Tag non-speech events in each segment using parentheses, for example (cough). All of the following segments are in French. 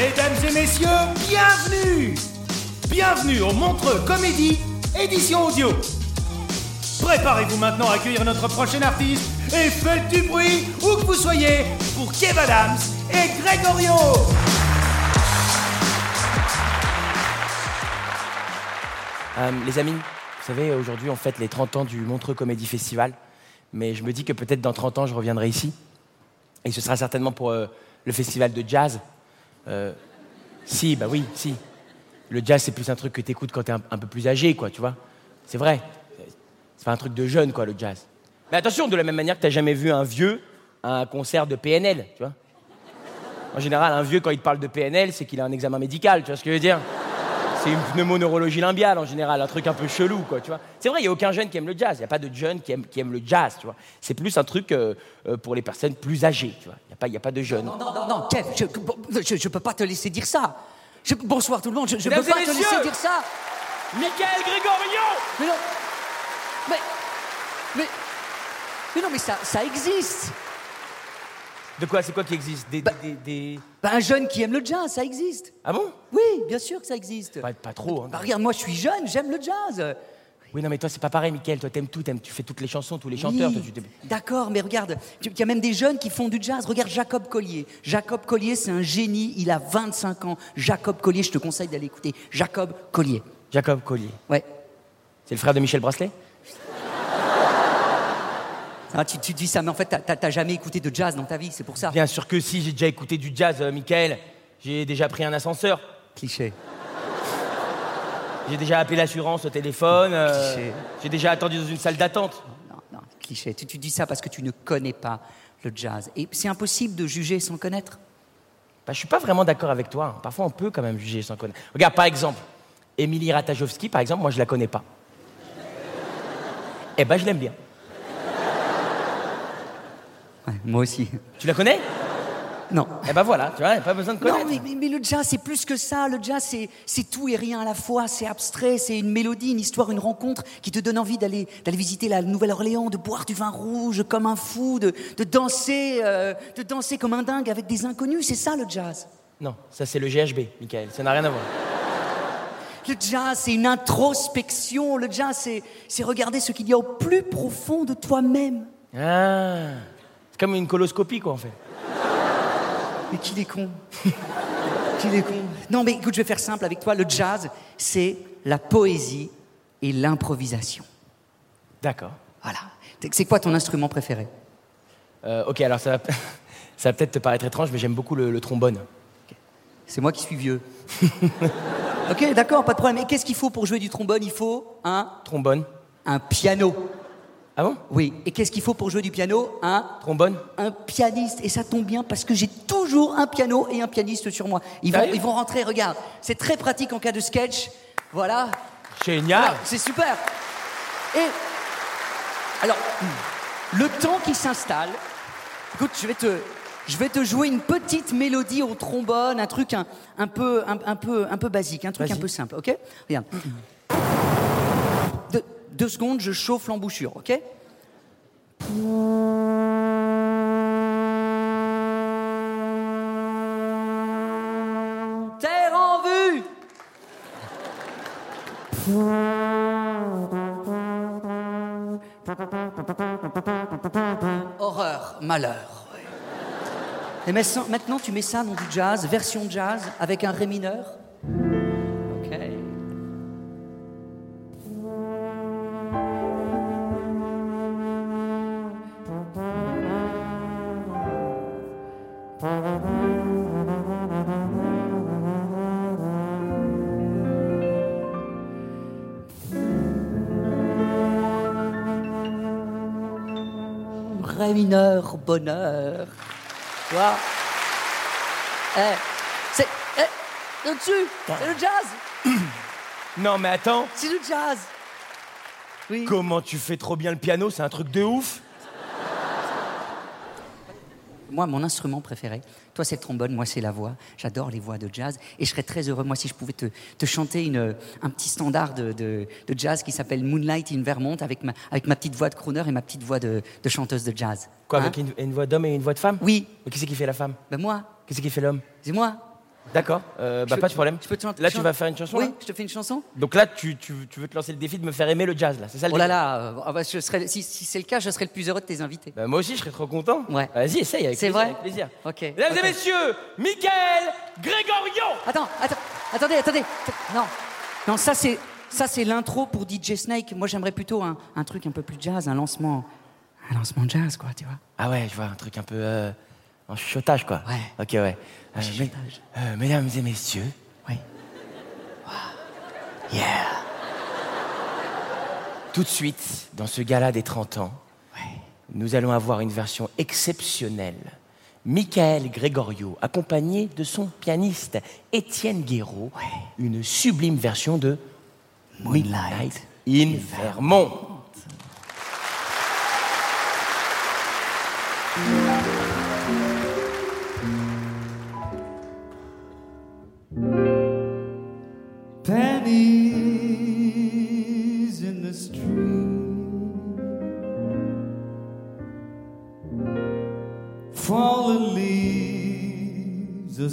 Mesdames et messieurs, bienvenue Bienvenue au Montreux Comédie, édition audio. Préparez-vous maintenant à accueillir notre prochain artiste et faites du bruit où que vous soyez pour Kev Adams et Gregorio Euh, les amis, vous savez, aujourd'hui on fête les 30 ans du Montreux Comédie Festival, mais je me dis que peut-être dans 30 ans je reviendrai ici, et ce sera certainement pour euh, le festival de jazz. Euh, si, bah oui, si. Le jazz c'est plus un truc que t'écoutes quand t'es un, un peu plus âgé, quoi, tu vois. C'est vrai. C'est pas un truc de jeune, quoi, le jazz. Mais attention, de la même manière que t'as jamais vu un vieux à un concert de PNL, tu vois. En général, un vieux, quand il te parle de PNL, c'est qu'il a un examen médical, tu vois ce que je veux dire C'est une pneumoneurologie limbiale, en général, un truc un peu chelou, quoi, tu vois. C'est vrai, il n'y a aucun jeune qui aime le jazz, il n'y a pas de jeune qui aime, qui aime le jazz, tu vois. C'est plus un truc euh, euh, pour les personnes plus âgées, tu vois. Il n'y a, pas- a de jeunes. Non, non, non, non, Kev, je, je peux pas te laisser dire ça. Je- bonsoir tout le monde, je, je peux pas te laisser dire ça. Michael Grégorio Mais non. Mais. Mais. Mais non, mais ça, ça existe. De quoi C'est quoi qui existe des, Bah- des- des- Bah, un jeune qui aime le jazz, ça existe. Ah bon? Oui, bien sûr que ça existe. pas, pas trop, hein. Bah, regarde, moi je suis jeune, j'aime le jazz. Oui, non, mais toi, c'est pas pareil, Michael. Toi, t'aimes tout, t'aimes- tu fais toutes les chansons, tous les chanteurs. Oui, D'accord, mais regarde, il y a même des jeunes qui font du jazz. Regarde Jacob Collier. Jacob Collier, c'est un génie, il a 25 ans. Jacob Collier, je te conseille d'aller écouter. Jacob Collier. Jacob Collier. Ouais. C'est le frère de Michel Bracelet Ah, tu, tu dis ça, mais en fait, t'as- t'as jamais écouté de jazz dans ta vie, c'est pour ça. Bien sûr que si, j'ai déjà écouté du jazz, euh, Michael. J'ai déjà pris un ascenseur. Cliché. J'ai déjà appelé l'assurance au téléphone. euh, Cliché. j'ai déjà attendu dans une salle d'attente. Non, non, cliché. Tu, tu dis ça parce que tu ne connais pas le jazz. Et c'est impossible de juger sans connaître. Bah, je suis pas vraiment d'accord avec toi. hein. Parfois, on peut quand même juger sans connaître. Regarde, par exemple, Émilie Ratajkowski, par exemple, moi, je la connais pas. Eh ben, je l'aime bien. Ouais, moi aussi. Tu la connais? Non. Eh ben voilà, tu vois, pas besoin de Non, connaître. mais, mais- mais le jazz, c'est plus que ça. Le jazz, c'est, c'est tout et rien à la fois. C'est abstrait, c'est une mélodie, une histoire, une rencontre qui te donne envie d'aller, d'aller visiter la Nouvelle-Orléans, de boire du vin rouge comme un fou, de, de danser, euh, de danser comme un dingue avec des inconnus. C'est ça le jazz. Non, ça c'est le GHB, Michael. Ça n'a rien à voir. Le jazz, c'est une introspection. Le jazz, c'est, c'est regarder ce qu'il y a au plus profond de toi-même. Ah, comme une coloscopie, quoi, en fait. Mais qu'il est con. qu'il est con. Non, mais écoute, je vais faire simple avec toi. Le jazz, c'est la poésie et l'improvisation. D'accord. Voilà. C'est quoi ton instrument préféré? Euh, ok, alors ça va, (laughs) ça va peut-être te paraître étrange, mais j'aime beaucoup le, le trombone. C'est moi qui suis vieux. (laughs) ok, d'accord, pas de problème. Et qu'est-ce qu'il faut pour jouer du trombone? Il faut un, Trombone. un piano. Ah bon? Oui. Et qu'est-ce qu'il faut pour jouer du piano? Un, Trombone un pianiste. Et ça tombe bien parce que j'ai toujours un piano et un pianiste sur moi. Ils vont, ils vont rentrer, regarde. C'est très pratique en cas de sketch. Voilà. Génial Voilà, c'est super. Et alors, le temps qui s'installe, écoute, je vais te, je vais te jouer une petite mélodie au trombone, un truc un, un peu, un, un peu, un peu basique, un truc un peu simple, ok? Regarde. Deux, secondes, je chauffe l'embouchure, ok Terre en vue Horreur, malheur. Et maintenant, maintenant, tu mets ça dans du jazz, version jazz, avec un ré mineur? Ré mineur, bonheur. Tu vois? Eh, c'est. Eh, au-dessus, c'est le jazz (clears throat) Non, mais attends, C'est le jazz Oui. comment tu fais trop bien le piano? C'est un truc de ouf. Moi, mon instrument préféré, toi c'est le trombone, moi c'est la voix. J'adore les voix de jazz. Et je serais très heureux, moi, si je pouvais te, te chanter une, un petit standard de, de- de jazz qui s'appelle Moonlight in Vermont avec ma, avec ma petite voix de crooner et ma petite voix de, de chanteuse de jazz. Quoi, Hein avec une, une voix d'homme et une voix de femme? Oui, Mais qui c'est qui fait la femme? Ben moi, Qui c'est qui fait l'homme? C'est moi. D'accord, euh, bah Je pas de problème. Je peux te chanter- Là, tu vas faire une chanson Oui, je te fais une chanson Donc là, tu, tu, tu veux te lancer le défi de me faire aimer le jazz, là, c'est ça le Oh là là, euh, ah bah, je serais, si, si c'est le cas, je serais le plus heureux de tes invités. Bah, moi aussi, je serais trop content. Ouais. Vas-y, essaye avec C'est plaisir. vrai avec plaisir. Ok. Mesdames et messieurs, Michael Grégorio Attends, attends, attendez, attendez. Non, non, ça c'est, ça c'est l'intro pour DJ Snake. Moi, j'aimerais plutôt un, un truc un peu plus jazz, un lancement, un lancement jazz, quoi, tu vois. Ah ouais, je vois un truc un peu euh, en chuchotage, quoi. Ouais. Ok, ouais. Euh, chuchotage. mais- euh, mesdames et messieurs, Oui. yeah. Tout de suite, dans ce gala des 30 ans, nous allons avoir une version exceptionnelle. Michael Gregorio, accompagné de son pianiste Étienne Guéraud, une sublime version de Moonlight in Vermont.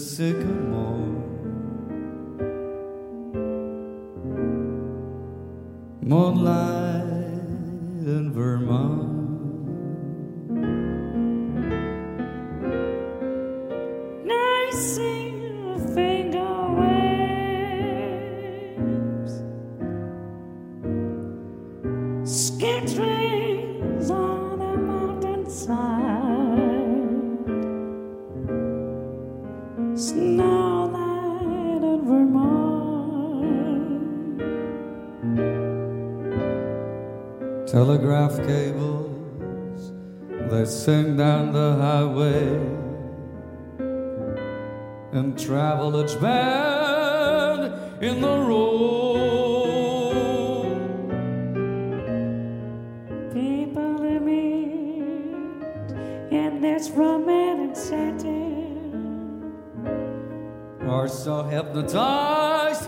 Sycamore. Moonlight in Vermont. Waves, skittering on the mountainside, Telegraph cables that sing down the highway and travelers band in the road. People they meet in this romantic setting. Are so hypnotized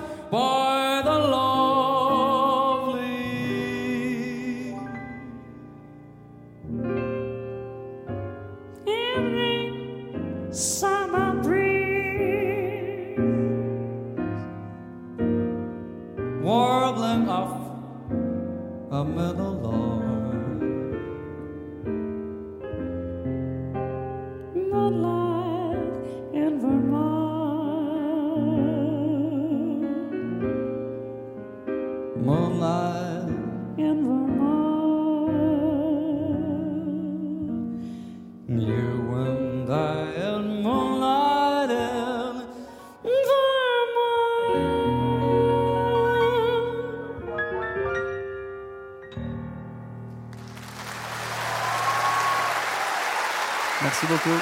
Merci beaucoup.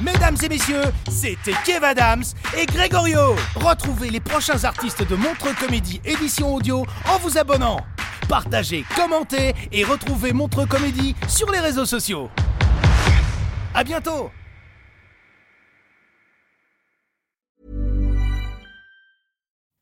Mesdames et messieurs, c'était Kev Adams et Gregorio. Retrouvez les prochains artistes de Montreux Comédie édition audio en vous abonnant. Partagez, commentez et retrouvez Montreux Comédie sur les réseaux sociaux. À bientôt